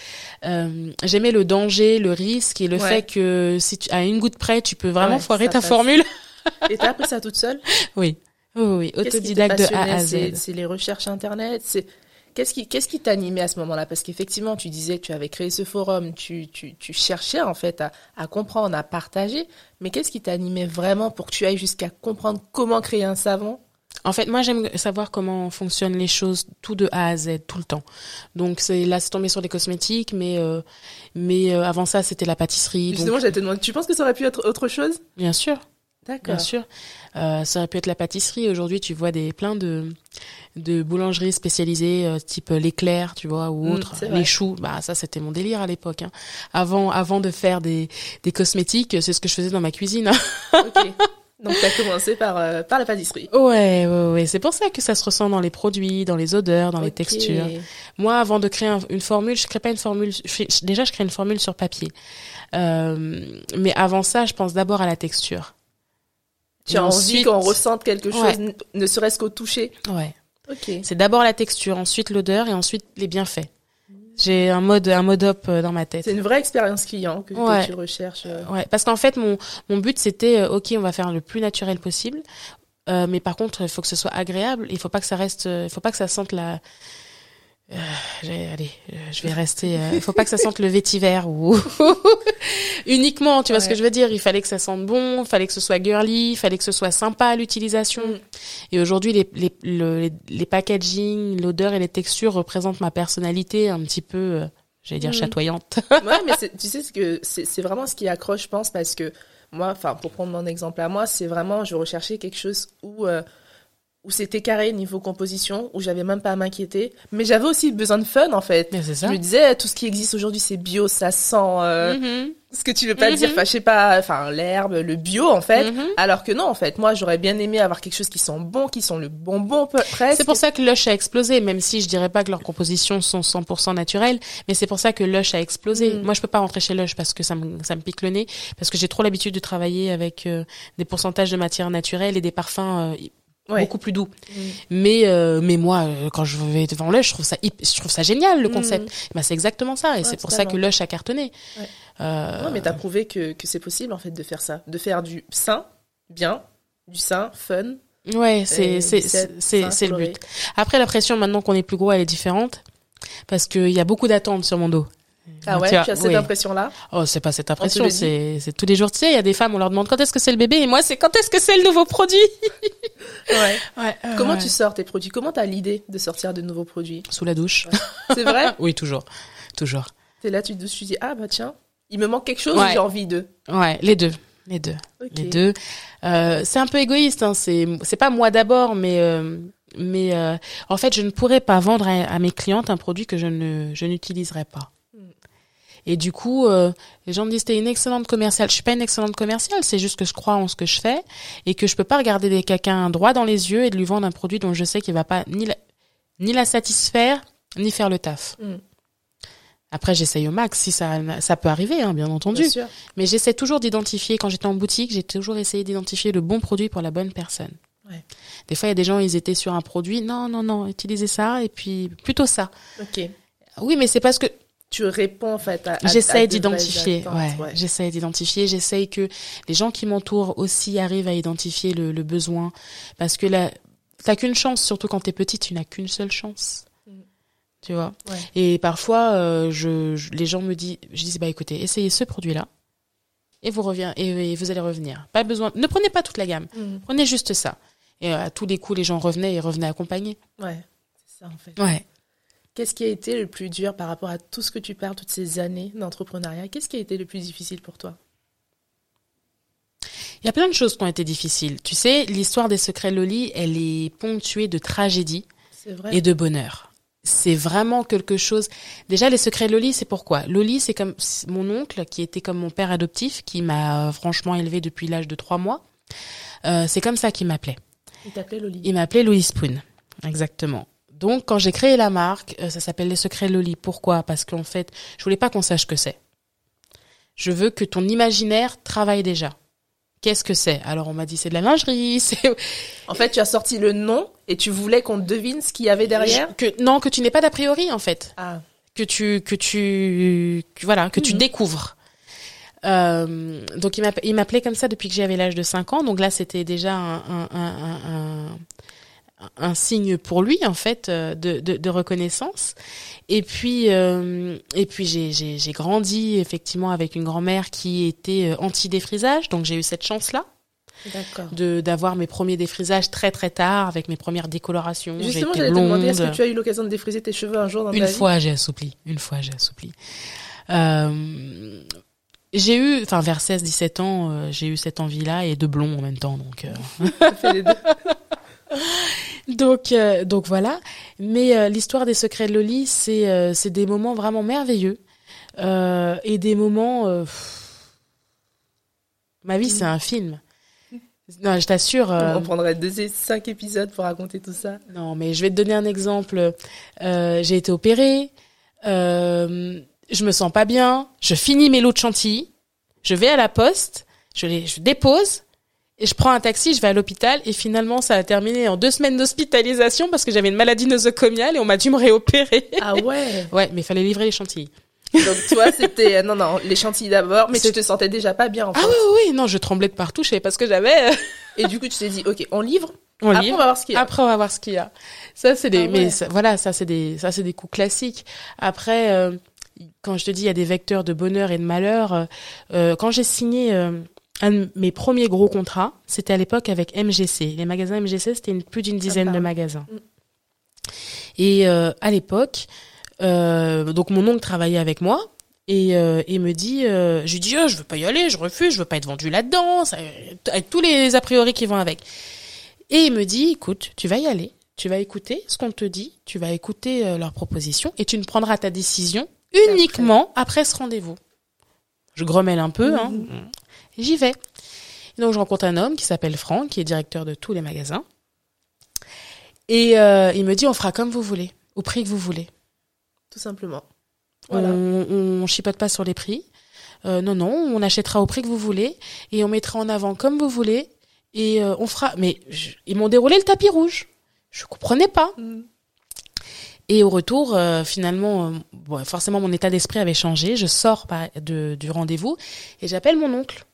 j'aimais le danger, le risque et le fait que si tu, à une goutte près, tu peux vraiment foirer ta formule. Et t'as appris ça toute seule? Oui. Oh oui, autodidacte de A à Z. C'est les recherches internet. C'est qu'est-ce qui qu'est-ce qui t'animait à ce moment-là? Parce qu'effectivement, tu disais que tu avais créé ce forum, tu tu, tu cherchais en fait à, à comprendre, à partager. Mais qu'est-ce qui t'animait vraiment pour que tu ailles jusqu'à comprendre comment créer un savon En fait, moi, j'aime savoir comment fonctionnent les choses tout de A à Z, tout le temps. Donc, c'est là, c'est tombé sur des cosmétiques, mais euh, mais euh, avant ça, c'était la pâtisserie. Justement, donc... j'allais te demander, tu penses que ça aurait pu être autre chose? Bien sûr. D'accord. Bien sûr. Euh, ça aurait pu être la pâtisserie. Aujourd'hui, tu vois des plein de de boulangeries spécialisées, euh, type l'éclair, tu vois, ou Mm, autre. vrai. les choux, bah ça, c'était mon délire à l'époque. Hein. Avant, avant de faire des des cosmétiques, c'est ce que je faisais dans ma cuisine. Ok. Donc, t'as commencé par, euh, par la pâtisserie. ouais, ouais, ouais. C'est pour ça que ça se ressent dans les produits, dans les odeurs, dans les textures. Moi, avant de créer un- une formule, je crée pas une formule. je déjà, je crée une formule sur papier. Euh, mais avant ça, je pense d'abord à la texture. Tu as envie ensuite- qu'on ressente quelque chose, Ouais. ne serait-ce qu'au toucher. Ouais. C'est d'abord la texture, ensuite l'odeur et ensuite les bienfaits. J'ai un mode un mode up euh, dans ma tête. C'est une vraie expérience client que, que Ouais. tu recherches. euh. Ouais, parce qu'en fait mon mon but c'était euh, OK, on va faire le plus naturel possible. Euh, mais par contre, il faut que ce soit agréable, il faut pas que ça reste il faut pas que ça sente la euh, allez, euh, je vais rester euh, il faut pas que ça sente le vétiver ou uniquement, tu vois ce que je veux dire, il fallait que ça sente bon, il fallait que ce soit girly, il fallait que ce soit sympa à l'utilisation. Mm. Et aujourd'hui, les, les, le- les, les packaging, l'odeur et les textures représentent ma personnalité un petit peu, euh, j'allais dire, Mhm. chatoyante. Ouais, mais tu sais ce que c'est c'est vraiment ce qui accroche, je pense, parce que moi, enfin, pour prendre mon exemple à moi, c'est vraiment, je recherchais quelque chose où euh, où c'était carré niveau composition, où j'avais même pas à m'inquiéter, mais j'avais aussi besoin de fun en fait. Mais c'est Je ça. me disais, tout ce qui existe aujourd'hui, c'est bio, ça sent euh, Mhm. ce que tu veux pas dire, enfin, je sais pas, enfin, l'herbe, le bio en fait. Mhm. Alors que non, en fait, moi, j'aurais bien aimé avoir quelque chose qui sent bon, qui sent le bonbon presque. C'est pour ça que Lush a explosé, même si je dirais pas que leurs compositions sont 100% naturelles, mais c'est pour ça que Lush a explosé. Mm. Moi, je peux pas rentrer chez Lush parce que ça me, ça me pique le nez, parce que j'ai trop l'habitude de travailler avec euh, des pourcentages de matières naturelles et des parfums euh, Ouais. beaucoup plus doux. Mm. Mais euh, mais moi, euh, quand je vais devant Lush, je trouve ça, je trouve ça génial le Mm. concept. Bah, c'est exactement ça, et Ouais, c'est pour ça que. Lush a cartonné. Ouais. Euh, Ouais, mais t'as prouvé que, que c'est possible en fait de faire ça, de faire du sain, bien, du sain, fun. Ouais, c'est c'est 17, c'est le but. Après la pression maintenant qu'on est plus gros, elle est différente parce qu'il y a beaucoup d'attentes sur mon dos. Ah ouais, Tu tu as cette oui. impression-là Oh, c'est pas cette te impression, c'est tous les jours. Tu sais, il y a des femmes, on leur demande quand est-ce que c'est le bébé et moi c'est quand est-ce que c'est le nouveau produit? Ouais. Ouais. Comment tu sors tes produits? Comment t'as l'idée de sortir de nouveaux produits? Sous la douche C'est vrai? Oui, toujours, toujours. T'es là, tu te tu dis, ah bah tiens, il me manque quelque chose, Ouais. j'ai envie de. Ouais, les deux, les deux. Les deux. Euh, c'est un peu égoïste, hein. c'est c'est pas moi d'abord, mais euh, mais euh, en fait, je ne pourrais pas vendre à, à mes clientes un produit que je ne je n'utiliserais pas. Et du coup, euh, les gens me disent t'es une excellente commerciale. Je suis pas une excellente commerciale, c'est juste que je crois en ce que je fais et que je peux pas regarder quelqu'un droit dans les yeux et de lui vendre un produit dont je sais qu'il va pas ni la, ni la satisfaire ni faire le taf. Mm. Après, j'essaye au max si ça ça peut arriver, hein, bien entendu. Bien sûr. Mais j'essaie toujours d'identifier, quand j'étais en boutique, j'ai toujours essayé d'identifier le bon produit pour la bonne personne. Ouais. Des fois, il y a des gens, ils étaient sur un produit, non, non, non, utilisez ça, et puis plutôt ça. Ok. Oui, mais c'est parce que Tu réponds en fait à. vraies d'identifier, ouais, d'identifier, j'essaie que les gens qui m'entourent aussi arrivent à identifier le, le besoin. Parce que là, t'as qu'une chance, surtout quand t'es petite, tu n'as qu'une seule chance. Mm. Tu vois? Ouais. Et parfois, euh, je, je- les gens me disent, je dis, bah écoutez, essayez ce produit-là, et vous reviens, et, et vous allez revenir. Pas besoin, ne prenez pas toute la gamme, Mm. prenez juste ça. Et euh, à tous les coups, les gens revenaient et revenaient accompagnés. Ouais. C'est ça en fait. Ouais. Qu'est-ce qui a été le plus dur par rapport à tout ce que tu parles, toutes ces années d'entrepreneuriat? Qu'est-ce qui a été le plus difficile pour toi? Il y a plein de choses qui ont été difficiles. Tu sais, l'histoire des secrets Loli, elle est ponctuée de vrai. et de bonheur. C'est vraiment quelque chose. Déjà, les secrets Loli, c'est pourquoi? Loli, c'est comme mon oncle qui était comme mon père adoptif, qui m'a euh, franchement élevé depuis l'âge de trois mois. Euh, c'est comme ça qu'il m'appelait. Il t'appelait Loli. Il m'appelait Loli Spoon. Exactement. Donc, quand j'ai créé la marque, euh, ça s'appelle Les Secrets Loli. Pourquoi? Parce qu'en fait, je voulais pas qu'on sache que c'est. Je veux que ton imaginaire travaille déjà. Qu'est-ce que c'est? Alors, on m'a dit c'est de la lingerie, c'est En fait, tu as sorti le nom et tu voulais qu'on devine ce qu'il y avait derrière? Que non que tu n'aies pas d'a priori en fait. Ah. que tu que tu que, voilà que tu Mhm. découvres. Euh, donc il m'appelait comme ça depuis que j'avais l'âge de 5 ans. Donc là c'était déjà un, un, un, un, un signe pour lui en fait euh, de, de, de reconnaissance. Et puis euh, et puis j'ai j'ai j'ai grandi effectivement avec une grand-mère qui était euh, anti défrisage. Donc j'ai eu cette chance là. de d'avoir mes premiers défrisages très très tard avec mes premières décolorations. Justement, j'allais te demander est-ce que tu as eu l'occasion de défriser tes cheveux un jour dans une ta vie Une fois, j'ai assoupli. Une fois, j'ai assoupli. Euh, j'ai eu, enfin vers 16-17 ans, euh, j'ai eu cette envie-là et de blond en même temps, donc. Euh... donc euh, donc voilà. Mais l'histoire des secrets de Loli, c'est c'est des moments vraiment merveilleux et des moments. Ma vie, c'est un film. Non, je t'assure. On prendrait deux et cinq épisodes pour raconter tout ça. Non, mais je vais te donner un exemple. j'ai été opérée. Euh, je me sens pas bien, je finis mes lots de chantilly, je vais à la poste, je les je dépose et je prends un taxi, je vais à l'hôpital et finalement ça a terminé en deux semaines d'hospitalisation parce que j'avais une maladie nosocomiale et on m'a dû me réopérer. Ah ouais. ouais, mais il fallait livrer les chantilly. Donc toi c'était euh, non non les chantilly d'abord, mais tu te sentais déjà pas bien en fait. Ah oui oui non je tremblais de partout, je savais pas ce que j'avais. et du coup tu t'es dit ok on livre. On Après, livre. on va voir ce qu'il y a. Après, on va voir ce qu'il y a. Ça, c'est des, ah mais voilà, ça, c'est des, ça, c'est des coups classiques. Après, euh, quand je te dis il y a des vecteurs de bonheur et de malheur, euh, euh, quand j'ai signé euh, un de mes premiers gros contrats, c'était à l'époque avec MGC. Les magasins MGC, c'était plus d'une dizaine de magasins. Mm. Et à l'époque, donc mon oncle travaillait avec moi et il me dit, je lui dis, oh, je veux pas y aller, je refuse, je veux pas être vendu là-dedans, avec tous les a priori qui vont avec. Et il me dit, écoute, tu vas y aller, tu vas écouter ce qu'on te dit, tu vas écouter leurs propositions et tu ne prendras ta décision uniquement après, ce rendez-vous. Je grommelle un peu, hein. J'y vais. donc je rencontre un homme qui s'appelle Franck, qui est directeur de tous les magasins. Et euh, il me dit on fera comme vous voulez, au prix que vous voulez. Tout simplement. Voilà. On, on, chipote pas sur les prix. Euh, non, non, on achètera au prix que vous voulez et on mettra en avant comme vous voulez et euh, on fera. Mais ils m'ont déroulé le tapis rouge. Je comprenais pas. Mhm. Et au retour, euh, finalement, forcément, mon état d'esprit avait changé. Je sors de, du rendez-vous et j'appelle mon oncle.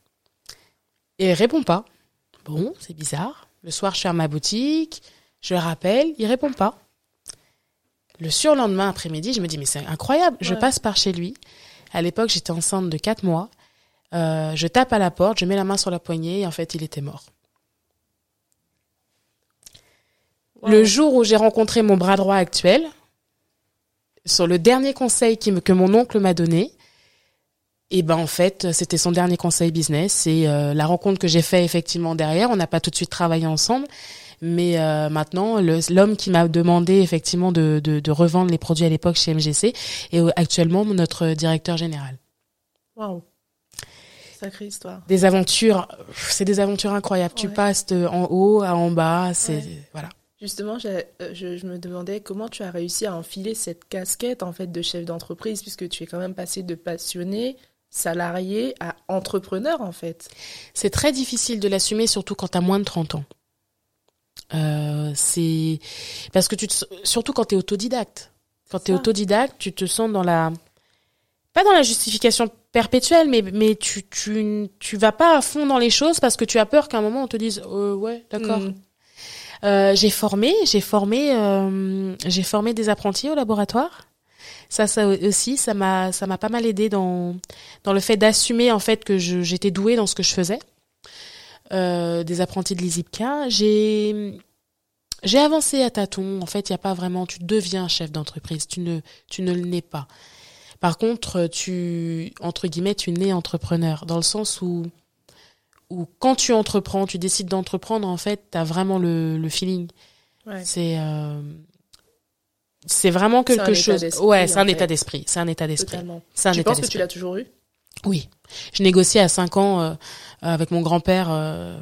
Et il répond pas. Bon, c'est bizarre. Le soir, je ferme ma boutique, je le rappelle, il répond pas. Le surlendemain après-midi, je me dis, mais c'est incroyable. Je passe par chez lui. À l'époque, j'étais enceinte de quatre mois. Euh, je tape à la porte, je mets la main sur la poignée et en fait, il était mort. Le jour où j'ai rencontré mon bras droit actuel, sur le dernier conseil qui que mon oncle m'a donné, et ben en fait c'était son dernier conseil business et euh, la rencontre que j'ai fait effectivement derrière, on n'a pas tout de suite travaillé ensemble, mais euh, maintenant l'homme qui m'a demandé effectivement de, de, de, revendre les produits à l'époque chez MGC est actuellement notre directeur général. Waouh. Sacrée histoire. Des aventures, c'est des aventures incroyables. Tu passes de en haut à en bas, c'est voilà. Justement, euh, je, je, me demandais comment tu as réussi à enfiler cette casquette en fait de chef d'entreprise, puisque tu es quand même passé de passionné, salarié à entrepreneur en fait. C'est très difficile de l'assumer, surtout quand tu as moins de 30 ans. Euh, c'est parce que tu te... surtout quand tu es autodidacte. Quand tu es autodidacte, tu te sens dans la pas dans la justification perpétuelle, mais mais tu tu tu vas pas à fond dans les choses parce que tu as peur qu'à un moment on te dise euh, ouais d'accord. Hmm. Euh, j'ai formé, j'ai formé, euh, j'ai formé des apprentis au laboratoire. Ça, ça aussi, ça m'a, ça m'a pas mal aidé dans dans le fait d'assumer en fait que j'étais douée dans ce que je faisais. Euh, des apprentis de l'ISIPCA. J'ai j'ai avancé à tâtons. En fait, il y a pas vraiment. Tu deviens chef d'entreprise. Tu ne tu ne le n'es pas. Par contre, tu entre guillemets, tu nais entrepreneur dans le sens où où quand tu entreprends, tu décides d'entreprendre, en fait, tu as vraiment le, le feeling. Ouais. C'est euh, c'est vraiment quelque chose. Ouais, c'est un état d'esprit. C'est un état d'esprit. C'est un tu penses que tu l'as toujours eu? Oui. Je négociais à 5 ans euh, avec mon grand-père. Euh,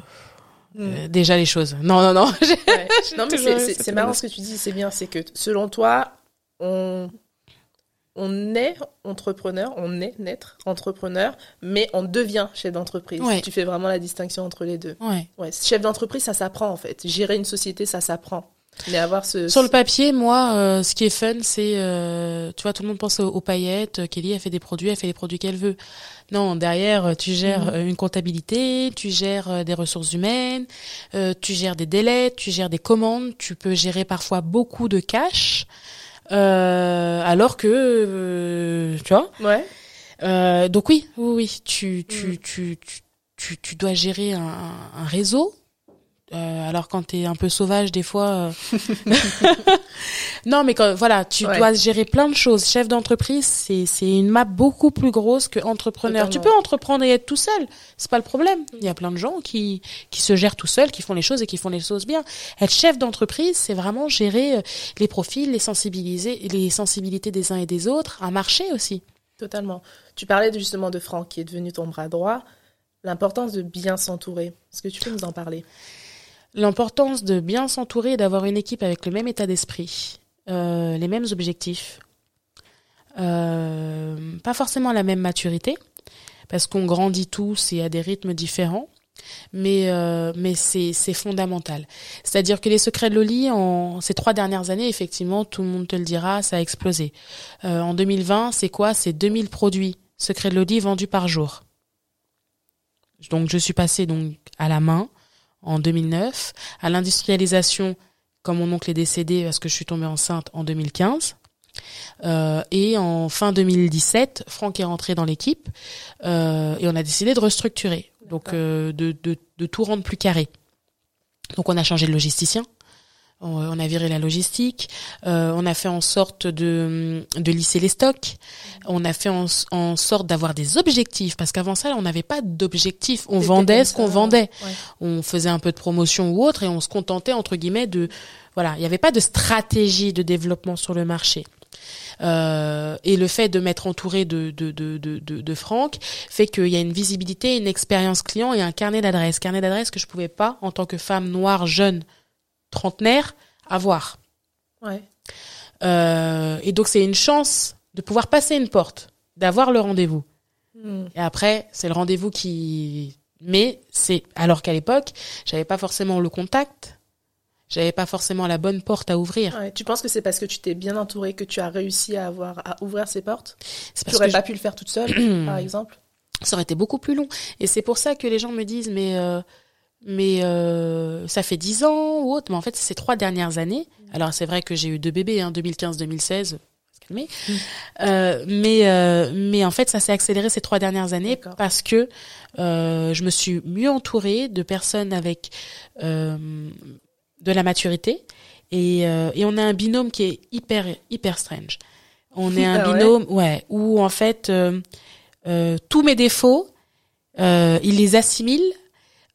hmm. euh, déjà les choses. Non, non, non. Ouais. non, mais c'est marrant ce que tu dis, c'est bien. C'est que selon toi, on, on est entrepreneur, on est naître entrepreneur, mais on devient chef d'entreprise. Tu fais vraiment la distinction entre les deux. Ouais. chef d'entreprise, ça s'apprend en fait. Gérer une société, ça s'apprend. Mais avoir ce sur le papier, moi, euh, ce qui est fun, c'est euh, tu vois, tout le monde pense aux, paillettes. Kelly a fait des produits, elle fait les produits qu'elle veut. Non, derrière, tu gères mhm. une comptabilité, tu gères des ressources humaines, euh, tu gères des délais, tu gères des commandes, tu peux gérer parfois beaucoup de cash. Euh, alors que, euh, tu vois. Ouais. Euh, donc oui, oui, oui, tu, tu, mm. tu, tu, tu, tu dois gérer un, un réseau euh, alors quand tu es un peu sauvage des fois euh, non mais quand, voilà tu dois gérer plein de choses. Chef d'entreprise c'est c'est une map beaucoup plus grosse que entrepreneur. Tu peux entreprendre et être tout seul c'est pas le problème. Il y a plein de gens qui qui se gèrent tout seuls qui font les choses et qui font les choses bien. Être chef d'entreprise c'est vraiment gérer euh, les profils les sensibiliser les sensibilités des uns et des autres un marché aussi. Totalement. Tu parlais justement de Franck qui est devenu ton bras droit. L'importance de bien s'entourer. Est-ce que tu peux nous en parler? L'importance de bien s'entourer et d'avoir une équipe avec le même état d'esprit, euh, les mêmes objectifs, euh, pas forcément la même maturité, parce qu'on grandit tous et à des rythmes différents, mais euh, mais c'est c'est fondamental. C'est-à-dire que les secrets de Loli en ces trois dernières années, effectivement, tout le monde te le dira, ça a explosé. Euh, en 2020, c'est quoi? C'est 2000 produits secrets de Loli vendus par jour. Donc je suis passée donc à la main en 2009, à l'industrialisation quand mon oncle est décédé parce que je suis tombée enceinte en 2015. Euh, et en fin 2017, Franck est rentré dans l'équipe euh, et on a décidé de restructurer, donc euh, de, de, de, tout rendre plus carré. Donc on a changé de logisticien, on a viré la logistique, euh, on a fait en sorte de, de lisser les stocks, on a fait en, en sorte d'avoir des objectifs, parce qu'avant ça, on n'avait pas d'objectifs, on vendait ce qu'on vendait, on faisait un peu de promotion ou autre, et on se contentait, entre guillemets, de... Voilà, il n'y avait pas de stratégie de développement sur le marché. Euh, et le fait de m'être entouré de, de, de, de, de Franck fait qu'il y a une visibilité, une expérience client et un carnet d'adresses. Carnet d'adresses que je pouvais pas, en tant que femme noire jeune, trentenaire à voir. Ouais. Euh, et donc c'est une chance de pouvoir passer une porte, d'avoir le rendez-vous. Hmm. Et après, c'est le rendez-vous qui. Mais c'est alors qu'à l'époque, j'avais pas forcément le contact, j'avais pas forcément la bonne porte à ouvrir. Ouais, tu penses que c'est parce que tu t'es bien entouré que tu as réussi à avoir à ouvrir ces portes? Tu n'aurais pas pu le faire toute seule, par exemple? Ça aurait été beaucoup plus long. Et c'est pour ça que les gens me disent mais euh, mais euh, ça fait dix ans ou autre, mais en fait, ces trois dernières années. Alors, c'est vrai que j'ai eu deux bébés, hein, 2015-2016, mm. euh, mais euh, mais en fait, ça s'est accéléré ces trois dernières années parce que euh, je me suis mieux entourée de personnes avec euh, de la maturité et euh, et on a un binôme qui est hyper hyper strange. On est un ah binôme, ouais, où en fait tous mes défauts, il les assimile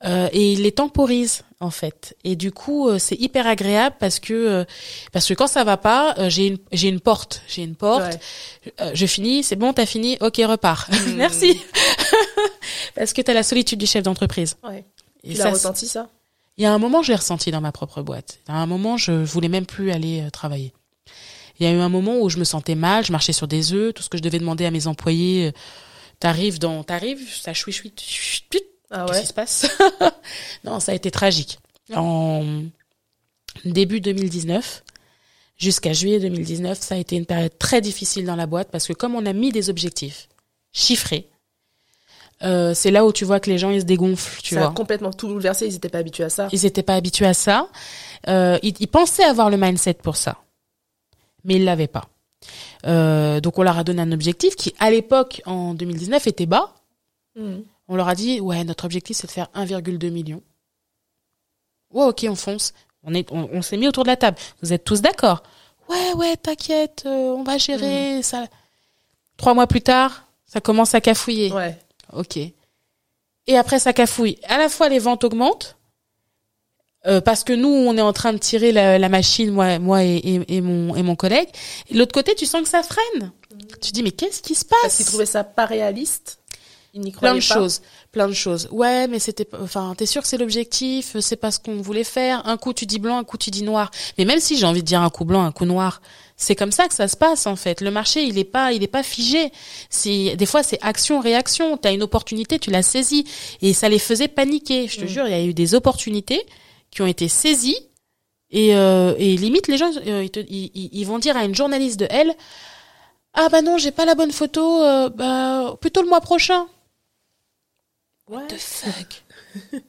euh, et il les temporise en fait. Et du coup, euh, c'est hyper agréable parce que euh, parce que quand ça va pas, j'ai une j'ai une porte, j'ai une porte. je finis, c'est bon, t'as fini, ok, repars. Hmm. Merci. parce que t'as la solitude du chef d'entreprise. Ouais. Et tu l'as ressenti ça? Il y a un moment, je l'ai ressenti dans ma propre boîte. À un moment, je voulais même plus aller travailler. Il y a eu un moment où je me sentais mal, je marchais sur des œufs, tout ce que je devais demander à mes employés. T'arrives dans, t'arrives, ça chouit chouit, ah ouais. Qu'est-ce qui se passe Non, ça a été tragique. En début 2019 jusqu'à juillet 2019, ça a été une période très difficile dans la boîte parce que comme on a mis des objectifs chiffrés, euh, c'est là où tu vois que les gens ils se dégonflent, tu ça vois. a complètement tout bouleversé, ils n'étaient pas habitués à ça. Ils n'étaient pas habitués à ça. Euh, ils, ils, pensaient avoir le mindset pour ça, mais ils l'avaient pas. Euh, donc on leur a donné un objectif qui, à l'époque, en 2019, était bas. Mmh. On leur a dit, ouais, notre objectif, c'est de faire 1,2 million. Ouais, ok, on fonce. On est, on, s'est mis autour de la table. Vous êtes tous d'accord? Ouais, ouais, t'inquiète, euh, on va gérer mm. ça. Trois mois plus tard, ça commence à cafouiller. Ouais. Ok. Et après, ça cafouille. À la fois, les ventes augmentent. Euh, parce que nous, on est en train de tirer la, machine, moi, moi et, et, mon, et mon collègue. Et de l'autre côté, tu sens que ça freine. Mm. Tu dis, mais qu'est-ce qui se passe? Parce qu'ils trouvaient ça pas réaliste plein de choses, plein de choses. Ouais, mais c'était, enfin, t'es sûr que c'est l'objectif, c'est pas ce qu'on voulait faire. Un coup tu dis blanc, un coup tu dis noir. Mais même si j'ai envie de dire un coup blanc, un coup noir, c'est comme ça que ça se passe en fait. Le marché, il est pas, il est pas figé. C'est des fois c'est action réaction. T'as une opportunité, tu l'as saisie et ça les faisait paniquer. Je te mm. jure, il y a eu des opportunités qui ont été saisies et, euh, et limite les gens euh, ils, ils, vont dire à une journaliste de elle ah bah non j'ai pas la bonne photo euh, bah plutôt le mois prochain What the fuck?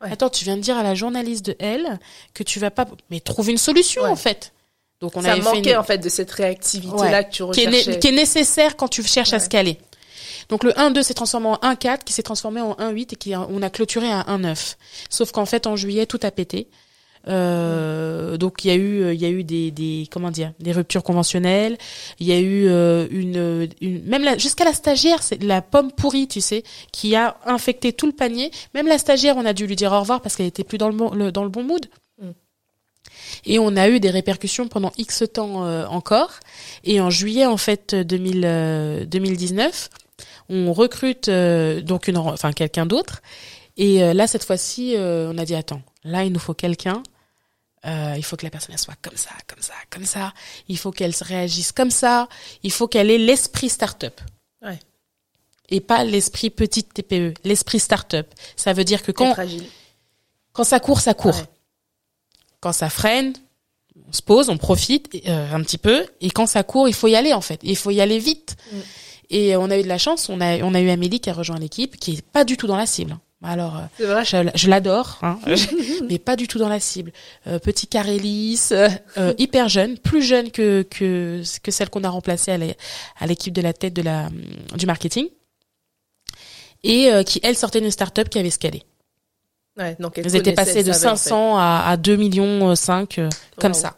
Attends, tu viens de dire à la journaliste de elle que tu vas pas, mais trouve une solution en fait. Donc on ça manquait en fait de cette réactivité là que tu recherchais, qui est, nécessaire quand tu cherches à à scaler. Donc le 1-2 s'est transformé en 1-4 qui s'est transformé en 1-8 et qui on a clôturé à 1-9. Sauf qu'en fait en juillet tout a pété. Euh, donc il y a eu il y a eu des, des comment dire des ruptures conventionnelles. Il y a eu euh, une, une même jusqu'à la stagiaire c'est la pomme pourrie tu sais qui a infecté tout le panier. Même la stagiaire on a dû lui dire au revoir parce qu'elle était plus dans le, bon, dans le bon mood. Mm. et on a eu des répercussions pendant X temps euh, encore. Et en juillet en fait 2000, 2019 on recrute donc une enfin quelqu'un d'autre. Et là cette fois-ci on a dit attends là il nous faut quelqu'un euh, il faut que la personne soit comme ça, comme ça, comme ça. Il faut qu'elle se réagisse comme ça. Il faut qu'elle ait l'esprit start-up. Ouais. Et pas l'esprit petite TPE, l'esprit start-up. Ça veut dire que quand quand ça court, ça court. Quand ça freine, on se pose, on profite euh, un petit peu. Et quand ça court, il faut y aller en fait. Il faut y aller vite. Mm. Et on a eu de la chance. On a on a eu Amélie qui a rejoint l'équipe, qui est pas du tout dans la cible. Alors, euh, je, l'adore, hein, mais pas du tout dans la cible. Euh, petit carré lisse, euh, hyper jeune, plus jeune que que que celle qu'on a remplacée à l'équipe de la tête de la du marketing, et qui elle sortait d'une start-up qui avait scalé. Ouais, donc elle étaient passées de 500 à, à 2 millions 5 comme ça.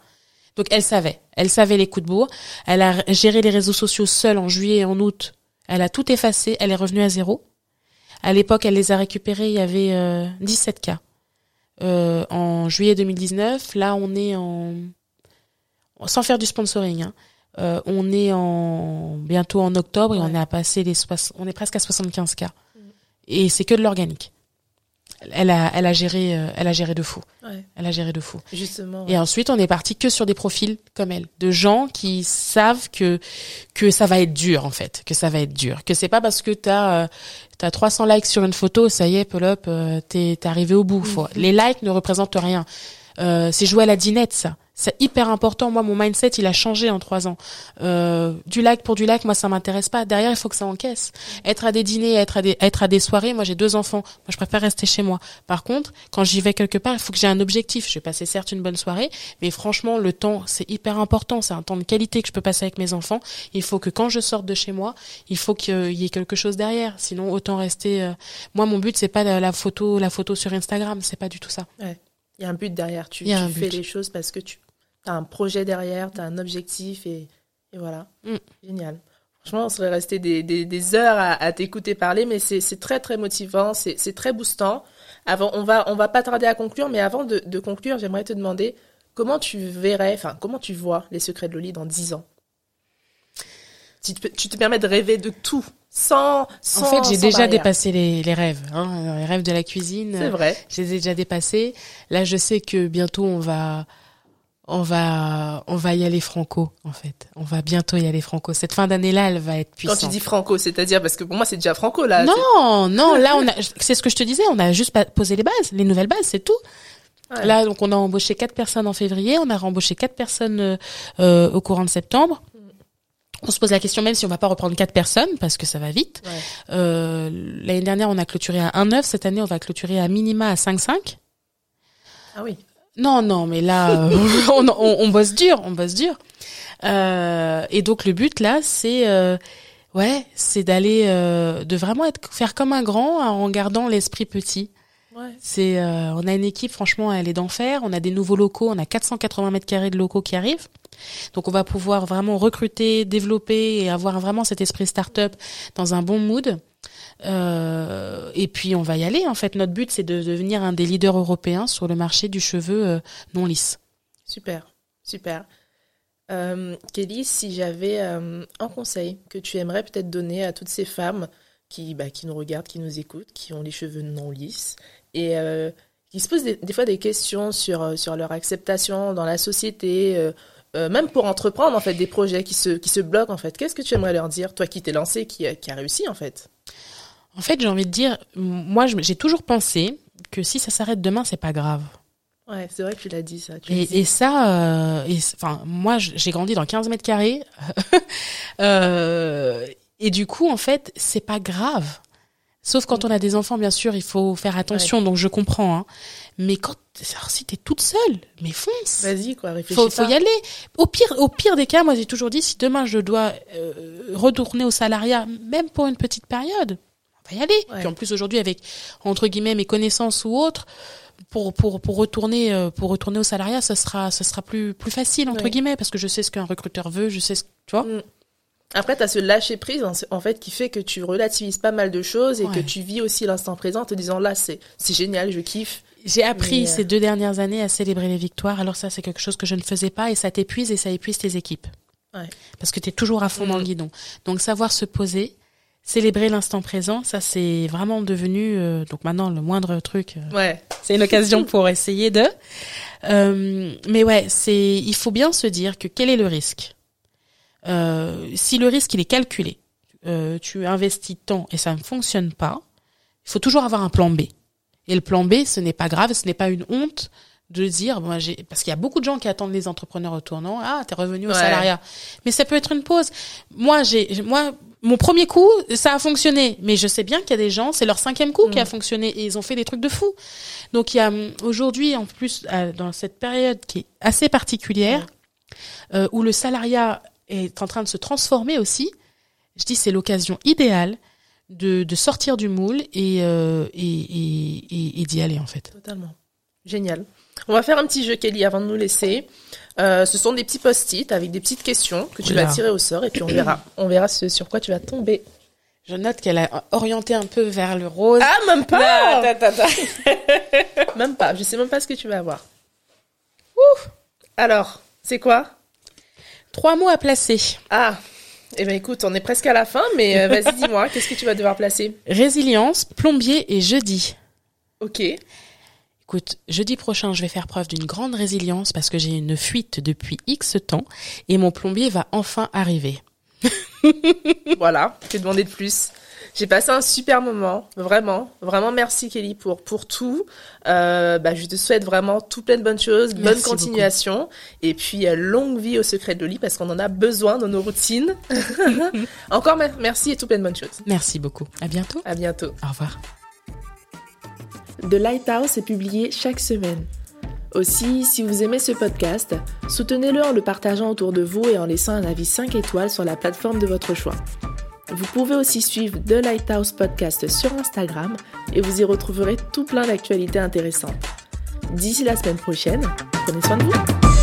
Donc elle savait, elle savait les coups de bourre. Elle a géré les réseaux sociaux seule en juillet et en août. Elle a tout effacé. Elle est revenue à zéro. À l'époque, elle les a récupérés, il y avait 17 euh, cas. Euh, en juillet 2019, là on est en sans faire du sponsoring, hein. euh, on est en bientôt en octobre et on est à passer les on est presque à 75 cas. Mm. Et c'est que de l'organique elle a, elle a géré, euh, elle a géré de fou. Ouais. Elle a géré de fou. Justement. Et ensuite, on est parti que sur des profils comme elle, de gens qui savent que que ça va être dur en fait, que ça va être dur, que c'est pas parce que t'as euh, t'as 300 likes sur une photo, ça y est, pull up, euh, t'es t'es arrivé au bout. Mm-hmm. Les likes ne représentent rien. Euh, c'est jouer à la dinette, ça. C'est hyper important. Moi, mon mindset, il a changé en trois ans. Euh, du like pour du like, moi, ça m'intéresse pas. Derrière, il faut que ça encaisse. Être à des dîners, être à des, être à des soirées. Moi, j'ai deux enfants. Moi, je préfère rester chez moi. Par contre, quand j'y vais quelque part, il faut que j'ai un objectif. Je vais passer certes une bonne soirée, mais franchement, le temps, c'est hyper important. C'est un temps de qualité que je peux passer avec mes enfants. Il faut que quand je sorte de chez moi, il faut qu'il y ait quelque chose derrière. Sinon, autant rester. Euh, moi, mon but, c'est pas la, photo, la photo sur Instagram. C'est pas du tout ça. Ouais. Il y a un but derrière. Tu, tu fais les choses parce que tu as un projet derrière, tu as un objectif et, et voilà. Mm. Génial. Franchement, on serait resté des, des, des heures à, à t'écouter parler, mais c'est très très motivant, c'est très boostant. Avant, on va on va pas tarder à conclure, mais avant de, de conclure, j'aimerais te demander comment tu verrais, enfin comment tu vois les secrets de Loli dans 10 ans? Tu te, tu te permets de rêver de tout, sans, sans En fait, j'ai déjà dépassé les, les rêves, hein, les rêves de la cuisine. C'est vrai. Je les ai déjà dépassés. Là, je sais que bientôt on va on va on va y aller franco en fait. On va bientôt y aller franco. Cette fin d'année là, elle va être puissante. Quand tu dis franco, c'est-à-dire parce que pour moi c'est déjà franco là. Non, non, là on a c'est ce que je te disais, on a juste posé les bases, les nouvelles bases, c'est tout. Là donc on a embauché quatre personnes en février, on a embauché quatre personnes euh, euh, au courant de septembre. On se pose la question même si on va pas reprendre quatre personnes parce que ça va vite. Euh, L'année dernière on a clôturé à 1,9, cette année on va clôturer à minima à 5,5. Ah oui. Non, non, mais là, on, on, on, bosse dur, on bosse dur. Euh, et donc le but là, c'est euh, ouais, c'est d'aller, euh, de vraiment être, faire comme un grand en gardant l'esprit petit. Ouais. C'est, euh, on a une équipe, franchement, elle est d'enfer. On a des nouveaux locaux, on a 480 mètres carrés de locaux qui arrivent. Donc on va pouvoir vraiment recruter, développer et avoir vraiment cet esprit start-up dans un bon mood. Euh, et puis on va y aller. En fait, notre but c'est de devenir un des leaders européens sur le marché du cheveu euh, non lisse. Super, super. Euh, Kelly, si j'avais un conseil que tu aimerais peut-être donner à toutes ces femmes qui, bah, qui nous regardent, qui nous écoutent, qui ont les cheveux non lisses et qui se posent des, des, fois des questions sur, sur leur acceptation dans la société, même pour entreprendre en fait des projets qui se, qui se bloquent en fait. Qu'est-ce que tu aimerais leur dire, toi qui t'es lancé, qui, qui a réussi en fait? En fait, j'ai envie de dire, moi, j'ai toujours pensé que si ça s'arrête demain, c'est pas grave. Ouais, c'est vrai que tu l'as dit ça. et, et, ça, euh, enfin, moi, j'ai grandi dans 15 mètres carrés, euh, et du coup, en fait, c'est pas grave. Sauf quand on a des enfants, bien sûr, il faut faire attention, donc je comprends. Hein. Mais quand, alors si t'es toute seule, mais fonce. Vas-y, quoi, réfléchis faut, faut y aller. Au pire, au pire des cas, moi j'ai toujours dit, si demain je dois euh, retourner au salariat, même pour une petite période, va y aller. Puis en plus aujourd'hui, avec entre guillemets mes connaissances ou autres, pour pour pour retourner euh, pour retourner au salariat, ça sera ça sera plus plus facile entre guillemets parce que je sais ce qu'un recruteur veut, je sais ce tu vois. Mm. Après, tu as ce lâcher prise, en fait, qui fait que tu relativises pas mal de choses et que tu vis aussi l'instant présent en te disant là, c'est génial, je kiffe. J'ai appris euh, ces deux dernières années à célébrer les victoires. Alors ça, c'est quelque chose que je ne faisais pas et ça t'épuise et ça épuise tes équipes. Ouais. Parce que tu es toujours à fond dans le mm. guidon. Donc savoir se poser, célébrer l'instant présent, ça c'est vraiment devenu euh, donc maintenant le moindre truc. Euh, ouais. C'est une occasion pour essayer de. mais ouais, c'est il faut bien se dire que quel est le risque? Euh, si le risque il est calculé, euh, tu investis tant et ça ne fonctionne pas, il faut toujours avoir un plan B. Et le plan B, ce n'est pas grave, ce n'est pas une honte de dire, moi j'ai, parce qu'il y a beaucoup de gens qui attendent les entrepreneurs au tournant, ah t'es revenu au salariat, mais ça peut être une pause. Moi j'ai, moi mon premier coup, ça a fonctionné, mais je sais bien qu'il y a des gens, c'est leur cinquième coup qui a mm. fonctionné et ils ont fait des trucs de fou. Donc il y a aujourd'hui, en plus, euh, dans cette période qui est assez particulière, euh, où le salariat est en train de se transformer aussi, je dis c'est l'occasion idéale de, de, sortir du moule et, euh, et, et, et d'y aller en fait. Totalement. Génial. On va faire un petit jeu, Kelly, avant de nous laisser. Euh, ce sont des petits post-it avec des petites questions que tu vas tirer au sort et puis on verra. On verra ce sur quoi tu vas tomber. Je note qu'elle a orienté un peu vers le rose. Ah, même pas Même pas. Je sais même pas ce que tu vas avoir. Ouh Alors, c'est quoi? Trois mots à placer. Ah, eh ben écoute, on est presque à la fin, mais euh, vas-y, dis-moi, qu'est-ce que tu vas devoir placer? Résilience, plombier et jeudi. Ok. Écoute, jeudi prochain, je vais faire preuve d'une grande résilience parce que j'ai une fuite depuis X temps et mon plombier va enfin arriver. voilà, que demander de plus j'ai passé un super moment, vraiment, vraiment merci Kelly pour pour tout. Euh, bah, je te souhaite vraiment tout plein de bonnes choses, bonne continuation, et puis euh, longue vie au secret de lit parce qu'on en a besoin dans nos routines. Encore merci et tout plein de bonnes choses. Merci beaucoup. À bientôt. À bientôt. Au revoir. The Lighthouse est publié chaque semaine. Aussi, si vous aimez ce podcast, soutenez-le en le partageant autour de vous et en laissant un avis 5 étoiles sur la plateforme de votre choix. Vous pouvez aussi suivre The Lighthouse Podcast sur Instagram et vous y retrouverez tout plein d'actualités intéressantes. D'ici la semaine prochaine, prenez soin de vous.